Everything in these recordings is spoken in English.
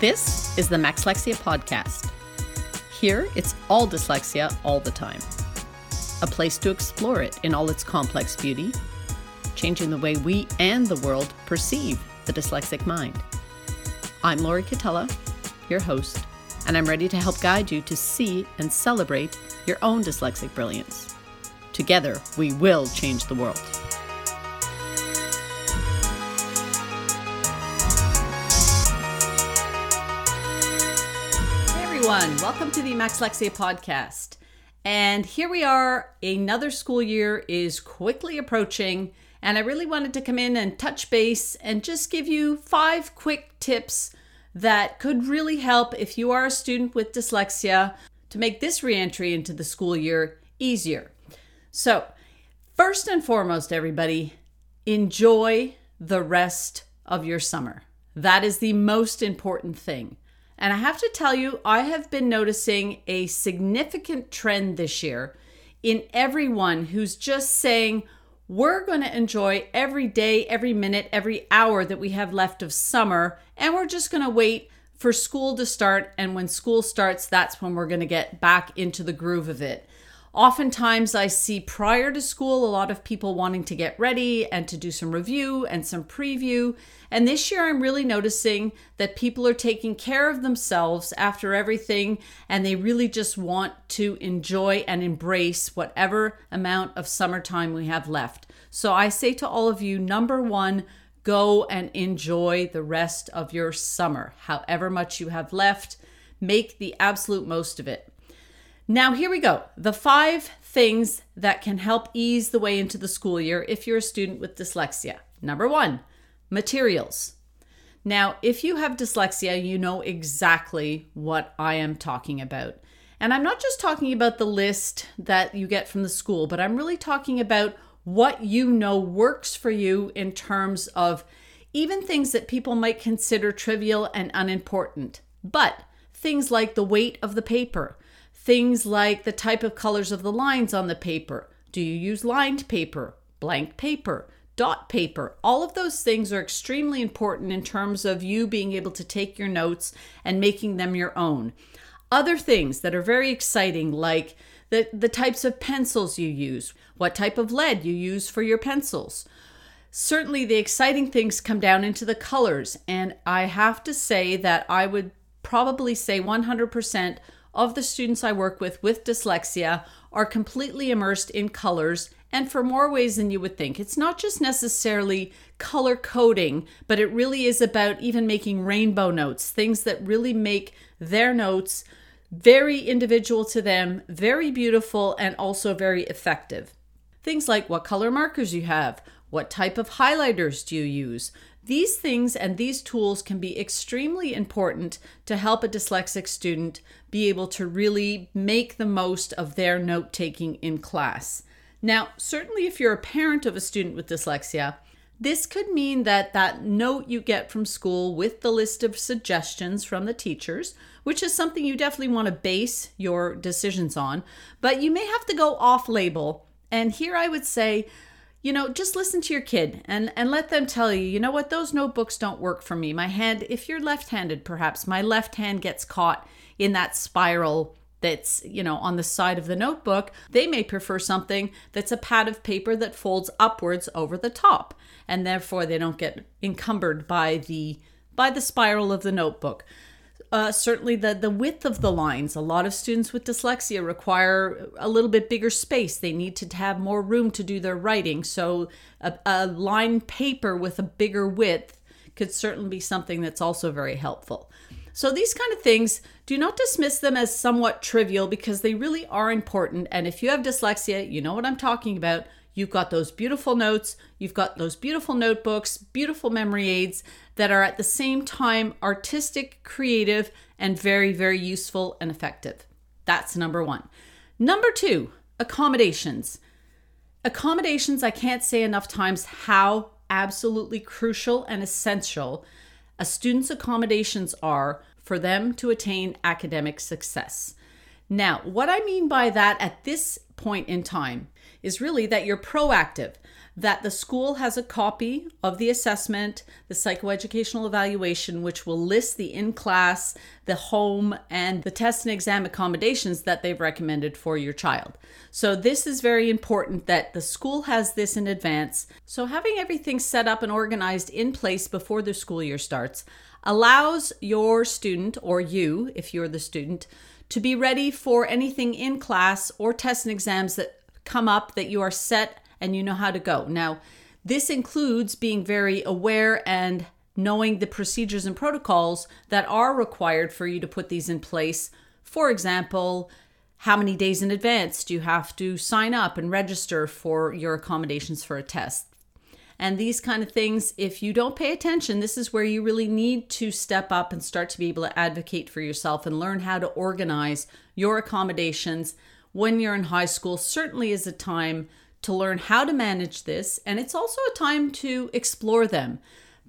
This is the Maxlexia Podcast. Here, it's all dyslexia all the time. A place to explore it in all its complex beauty, changing the way we and the world perceive the dyslexic mind. I'm Lori Catella, your host, and I'm ready to help guide you to see and celebrate your own dyslexic brilliance. Together, we will change the world. Everyone, welcome to the Max Maxlexia podcast. And here we are, another school year is quickly approaching, and I really wanted to come in and touch base and just give you five quick tips that could really help if you are a student with dyslexia to make this reentry into the school year easier. So, first and foremost, everybody, enjoy the rest of your summer. That is the most important thing. And I have to tell you, I have been noticing a significant trend this year in everyone who's just saying, we're going to enjoy every day, every minute, every hour that we have left of summer, and we're just going to wait for school to start. And when school starts, that's when we're going to get back into the groove of it. Oftentimes, I see prior to school a lot of people wanting to get ready and to do some review and some preview. And this year, I'm really noticing that people are taking care of themselves after everything and they really just want to enjoy and embrace whatever amount of summertime we have left. So I say to all of you number one, go and enjoy the rest of your summer, however much you have left. Make the absolute most of it. Now, here we go. The five things that can help ease the way into the school year if you're a student with dyslexia. Number one, materials. Now, if you have dyslexia, you know exactly what I am talking about. And I'm not just talking about the list that you get from the school, but I'm really talking about what you know works for you in terms of even things that people might consider trivial and unimportant. But things like the weight of the paper, things like the type of colors of the lines on the paper. Do you use lined paper, blank paper, dot paper? All of those things are extremely important in terms of you being able to take your notes and making them your own. Other things that are very exciting, like the, the types of pencils you use, what type of lead you use for your pencils. Certainly, the exciting things come down into the colors, and I have to say that I would probably say 100% of the students I work with with dyslexia are completely immersed in colors and for more ways than you would think. It's not just necessarily color coding, but it really is about even making rainbow notes, things that really make their notes very individual to them, very beautiful, and also very effective. Things like what color markers you have, what type of highlighters do you use, these things and these tools can be extremely important to help a dyslexic student be able to really make the most of their note taking in class. Now, certainly if you're a parent of a student with dyslexia, this could mean that that note you get from school with the list of suggestions from the teachers, which is something you definitely want to base your decisions on, but you may have to go off label. And here I would say you know just listen to your kid and and let them tell you you know what those notebooks don't work for me. My hand if you're left-handed perhaps my left hand gets caught in that spiral that's you know on the side of the notebook they may prefer something that's a pad of paper that folds upwards over the top and therefore they don't get encumbered by the by the spiral of the notebook uh, certainly the the width of the lines. A lot of students with dyslexia require a little bit bigger space. They need to have more room to do their writing. So a, a line paper with a bigger width could certainly be something that's also very helpful. So these kind of things, do not dismiss them as somewhat trivial because they really are important. And if you have dyslexia, you know what I'm talking about. You've got those beautiful notes, you've got those beautiful notebooks, beautiful memory aids that are at the same time artistic, creative, and very, very useful and effective. That's number one. Number two, accommodations. Accommodations, I can't say enough times how absolutely crucial and essential a student's accommodations are for them to attain academic success. Now, what I mean by that at this point in time is really that you're proactive, that the school has a copy of the assessment, the psychoeducational evaluation, which will list the in class, the home, and the test and exam accommodations that they've recommended for your child. So, this is very important that the school has this in advance. So, having everything set up and organized in place before the school year starts allows your student, or you, if you're the student, to be ready for anything in class or tests and exams that come up that you are set and you know how to go. Now, this includes being very aware and knowing the procedures and protocols that are required for you to put these in place. For example, how many days in advance do you have to sign up and register for your accommodations for a test? And these kind of things, if you don't pay attention, this is where you really need to step up and start to be able to advocate for yourself and learn how to organize your accommodations when you're in high school. Certainly is a time to learn how to manage this, and it's also a time to explore them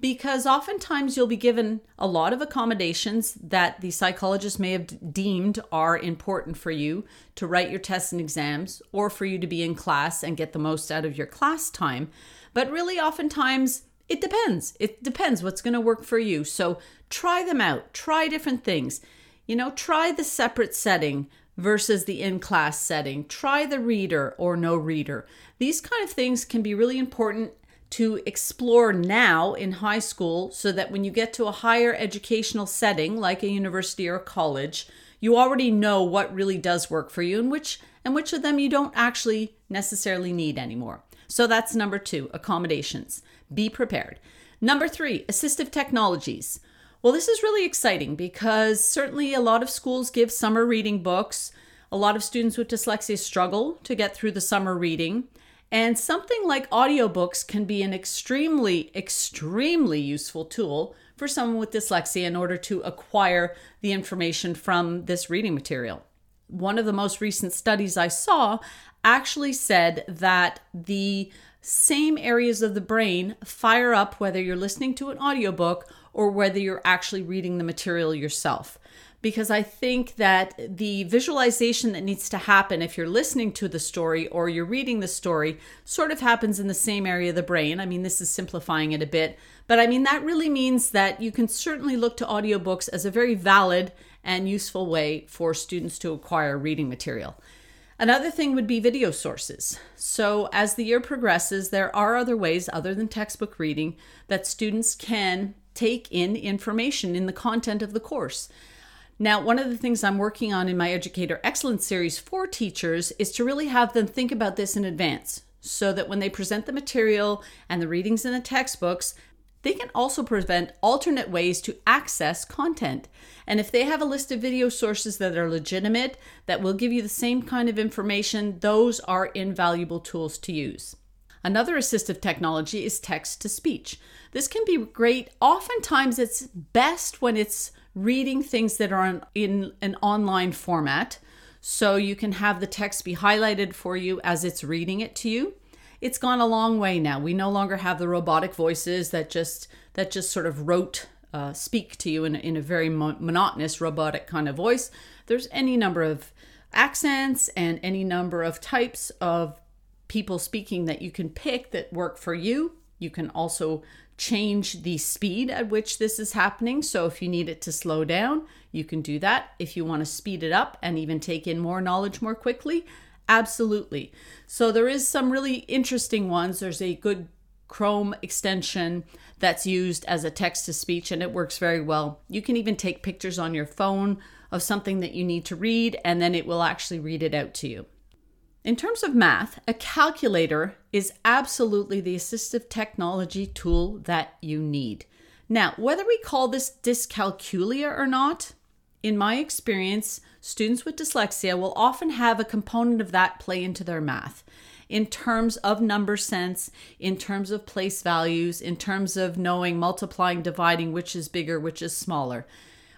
because oftentimes you'll be given a lot of accommodations that the psychologist may have deemed are important for you to write your tests and exams or for you to be in class and get the most out of your class time. But really, oftentimes, it depends. It depends what's going to work for you. So try them out, try different things. You know, try the separate setting versus the in class setting. Try the reader or no reader. These kind of things can be really important to explore now in high school so that when you get to a higher educational setting like a university or a college, you already know what really does work for you and which and which of them you don't actually necessarily need anymore. So that's number 2, accommodations. Be prepared. Number 3, assistive technologies. Well, this is really exciting because certainly a lot of schools give summer reading books. A lot of students with dyslexia struggle to get through the summer reading. And something like audiobooks can be an extremely, extremely useful tool for someone with dyslexia in order to acquire the information from this reading material. One of the most recent studies I saw actually said that the same areas of the brain fire up whether you're listening to an audiobook or whether you're actually reading the material yourself. Because I think that the visualization that needs to happen if you're listening to the story or you're reading the story sort of happens in the same area of the brain. I mean, this is simplifying it a bit, but I mean, that really means that you can certainly look to audiobooks as a very valid and useful way for students to acquire reading material. Another thing would be video sources. So, as the year progresses, there are other ways other than textbook reading that students can take in information in the content of the course. Now, one of the things I'm working on in my Educator Excellence series for teachers is to really have them think about this in advance so that when they present the material and the readings in the textbooks, they can also prevent alternate ways to access content. And if they have a list of video sources that are legitimate, that will give you the same kind of information, those are invaluable tools to use. Another assistive technology is text to speech. This can be great. Oftentimes, it's best when it's reading things that are in an online format. So you can have the text be highlighted for you as it's reading it to you it's gone a long way now. We no longer have the robotic voices that just that just sort of rote uh, speak to you in, in a very mo- monotonous robotic kind of voice. There's any number of accents and any number of types of people speaking that you can pick that work for you. You can also change the speed at which this is happening. So if you need it to slow down, you can do that. If you want to speed it up and even take in more knowledge more quickly, Absolutely. So there is some really interesting ones. There's a good Chrome extension that's used as a text to speech and it works very well. You can even take pictures on your phone of something that you need to read and then it will actually read it out to you. In terms of math, a calculator is absolutely the assistive technology tool that you need. Now, whether we call this dyscalculia or not, in my experience, students with dyslexia will often have a component of that play into their math in terms of number sense, in terms of place values, in terms of knowing multiplying, dividing, which is bigger, which is smaller.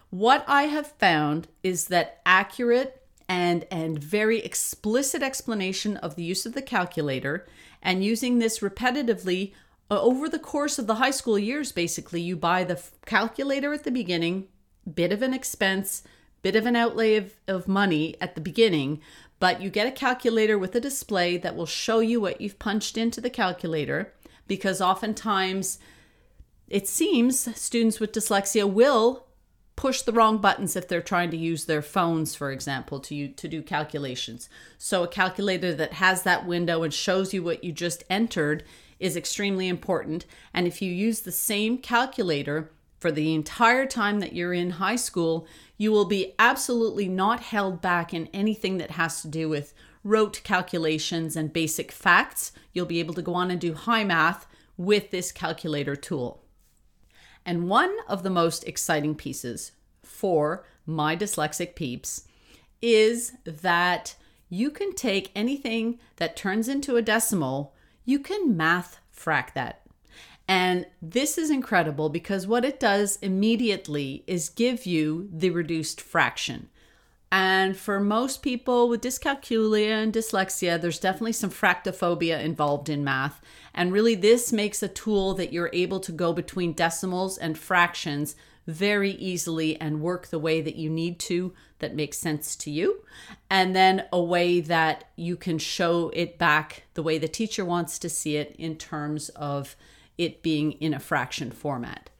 What I have found is that accurate and, and very explicit explanation of the use of the calculator and using this repetitively uh, over the course of the high school years, basically, you buy the calculator at the beginning, bit of an expense, bit of an outlay of, of money at the beginning, but you get a calculator with a display that will show you what you've punched into the calculator because oftentimes it seems students with dyslexia will push the wrong buttons if they're trying to use their phones for example to to do calculations. So a calculator that has that window and shows you what you just entered is extremely important. And if you use the same calculator for the entire time that you're in high school you will be absolutely not held back in anything that has to do with rote calculations and basic facts you'll be able to go on and do high math with this calculator tool and one of the most exciting pieces for my dyslexic peeps is that you can take anything that turns into a decimal, you can math frac that. And this is incredible because what it does immediately is give you the reduced fraction. And for most people with dyscalculia and dyslexia, there's definitely some fractophobia involved in math. And really, this makes a tool that you're able to go between decimals and fractions very easily and work the way that you need to that makes sense to you. And then a way that you can show it back the way the teacher wants to see it in terms of it being in a fraction format.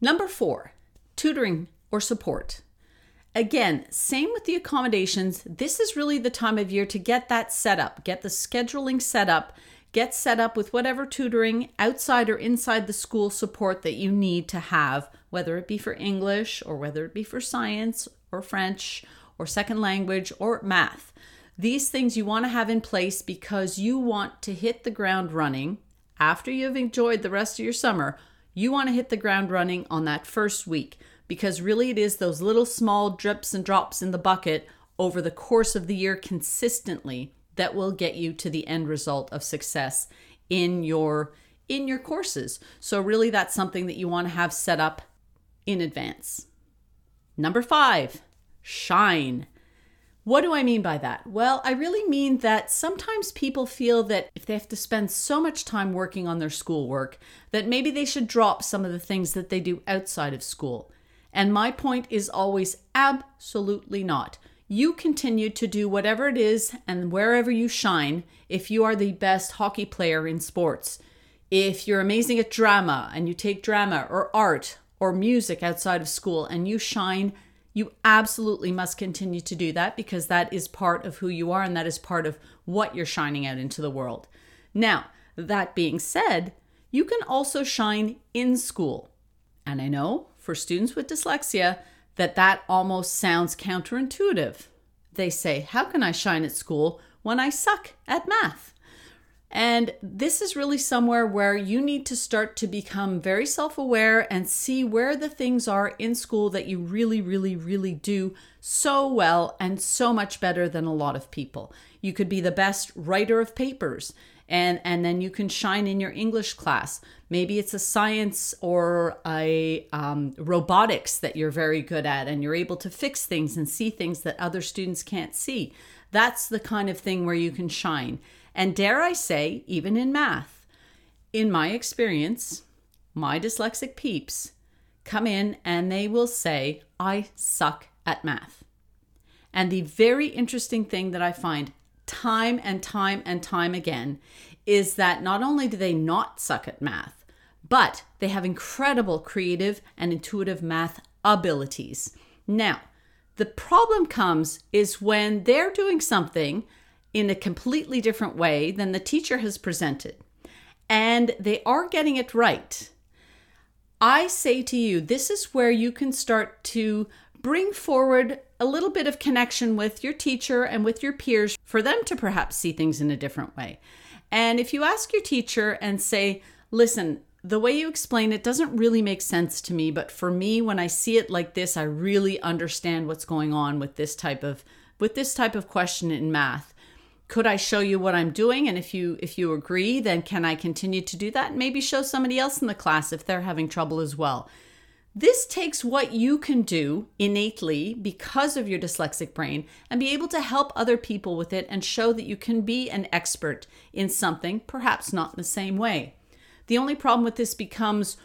Number four, tutoring or support. Again, same with the accommodations. This is really the time of year to get that set up, get the scheduling set up, get set up with whatever tutoring outside or inside the school support that you need to have, whether it be for English or whether it be for science or French or second language or math. These things you want to have in place because you want to hit the ground running after you've enjoyed the rest of your summer. You want to hit the ground running on that first week because really it is those little small drips and drops in the bucket over the course of the year consistently that will get you to the end result of success in your in your courses. So really that's something that you want to have set up in advance. Number 5, shine. What do I mean by that? Well, I really mean that sometimes people feel that if they have to spend so much time working on their schoolwork, that maybe they should drop some of the things that they do outside of school. And my point is always absolutely not. You continue to do whatever it is and wherever you shine if you are the best hockey player in sports. If you're amazing at drama and you take drama or art or music outside of school and you shine, you absolutely must continue to do that because that is part of who you are and that is part of what you're shining out into the world. Now, that being said, you can also shine in school. And I know for students with dyslexia that that almost sounds counterintuitive. They say, How can I shine at school when I suck at math? And this is really somewhere where you need to start to become very self aware and see where the things are in school that you really, really, really do so well and so much better than a lot of people. You could be the best writer of papers and and then you can shine in your english class. Maybe it's a science or a um, robotics that you're very good at and you're able to fix things and see things that other students can't see. That's the kind of thing where you can shine and dare i say even in math in my experience my dyslexic peeps come in and they will say i suck at math and the very interesting thing that I find time and time and time again is that not only do they not suck at math, but they have incredible creative and intuitive math abilities. Now, the problem comes is when they're doing something in a completely different way than the teacher has presented and they are getting it right. I say to you, this is where you can start to bring forward a little bit of connection with your teacher and with your peers for them to perhaps see things in a different way. And if you ask your teacher and say, listen, the way you explain it doesn't really make sense to me, but for me when I see it like this, I really understand what's going on with this type of with this type of question in math. Could I show you what I'm doing and if you if you agree, then can I continue to do that? maybe show somebody else in the class if they're having trouble as well. This takes what you can do innately because of your dyslexic brain and be able to help other people with it and show that you can be an expert in something, perhaps not in the same way. The only problem with this becomes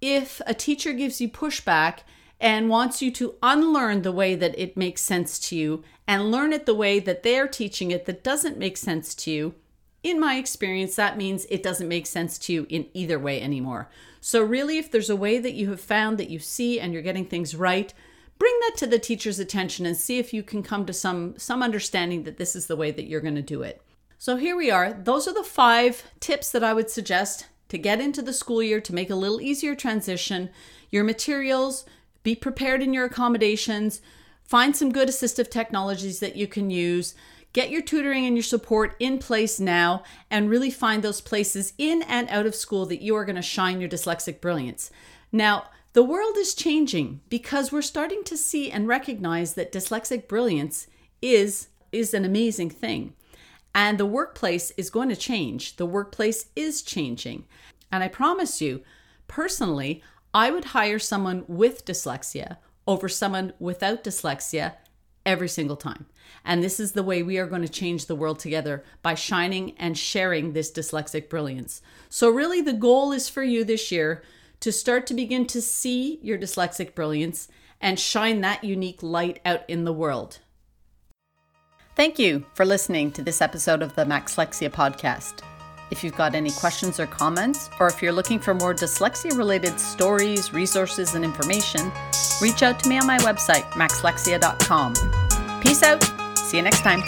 if a teacher gives you pushback and wants you to unlearn the way that it makes sense to you and learn it the way that they're teaching it that doesn't make sense to you, in my experience, that means it doesn't make sense to you in either way anymore. So, really, if there's a way that you have found that you see and you're getting things right, bring that to the teacher's attention and see if you can come to some some understanding that this is the way that you're going to do it. So here we are. Those are the 5 tips that I would suggest to get into the school year to make a little easier transition. Your materials, be prepared in your accommodations, find some good assistive technologies that you can use. Get your tutoring and your support in place now and really find those places in and out of school that you are going to shine your dyslexic brilliance. Now, the world is changing because we're starting to see and recognize that dyslexic brilliance is is an amazing thing. And the workplace is going to change. The workplace is changing. And I promise you, personally, I would hire someone with dyslexia over someone without dyslexia every single time. And this is the way we are going to change the world together by shining and sharing this dyslexic brilliance. So, really, the goal is for you this year to start to begin to see your dyslexic brilliance and shine that unique light out in the world. Thank you for listening to this episode of the Maxlexia podcast. If you've got any questions or comments, or if you're looking for more dyslexia related stories, resources, and information, reach out to me on my website, maxlexia.com. Peace out. See you next time.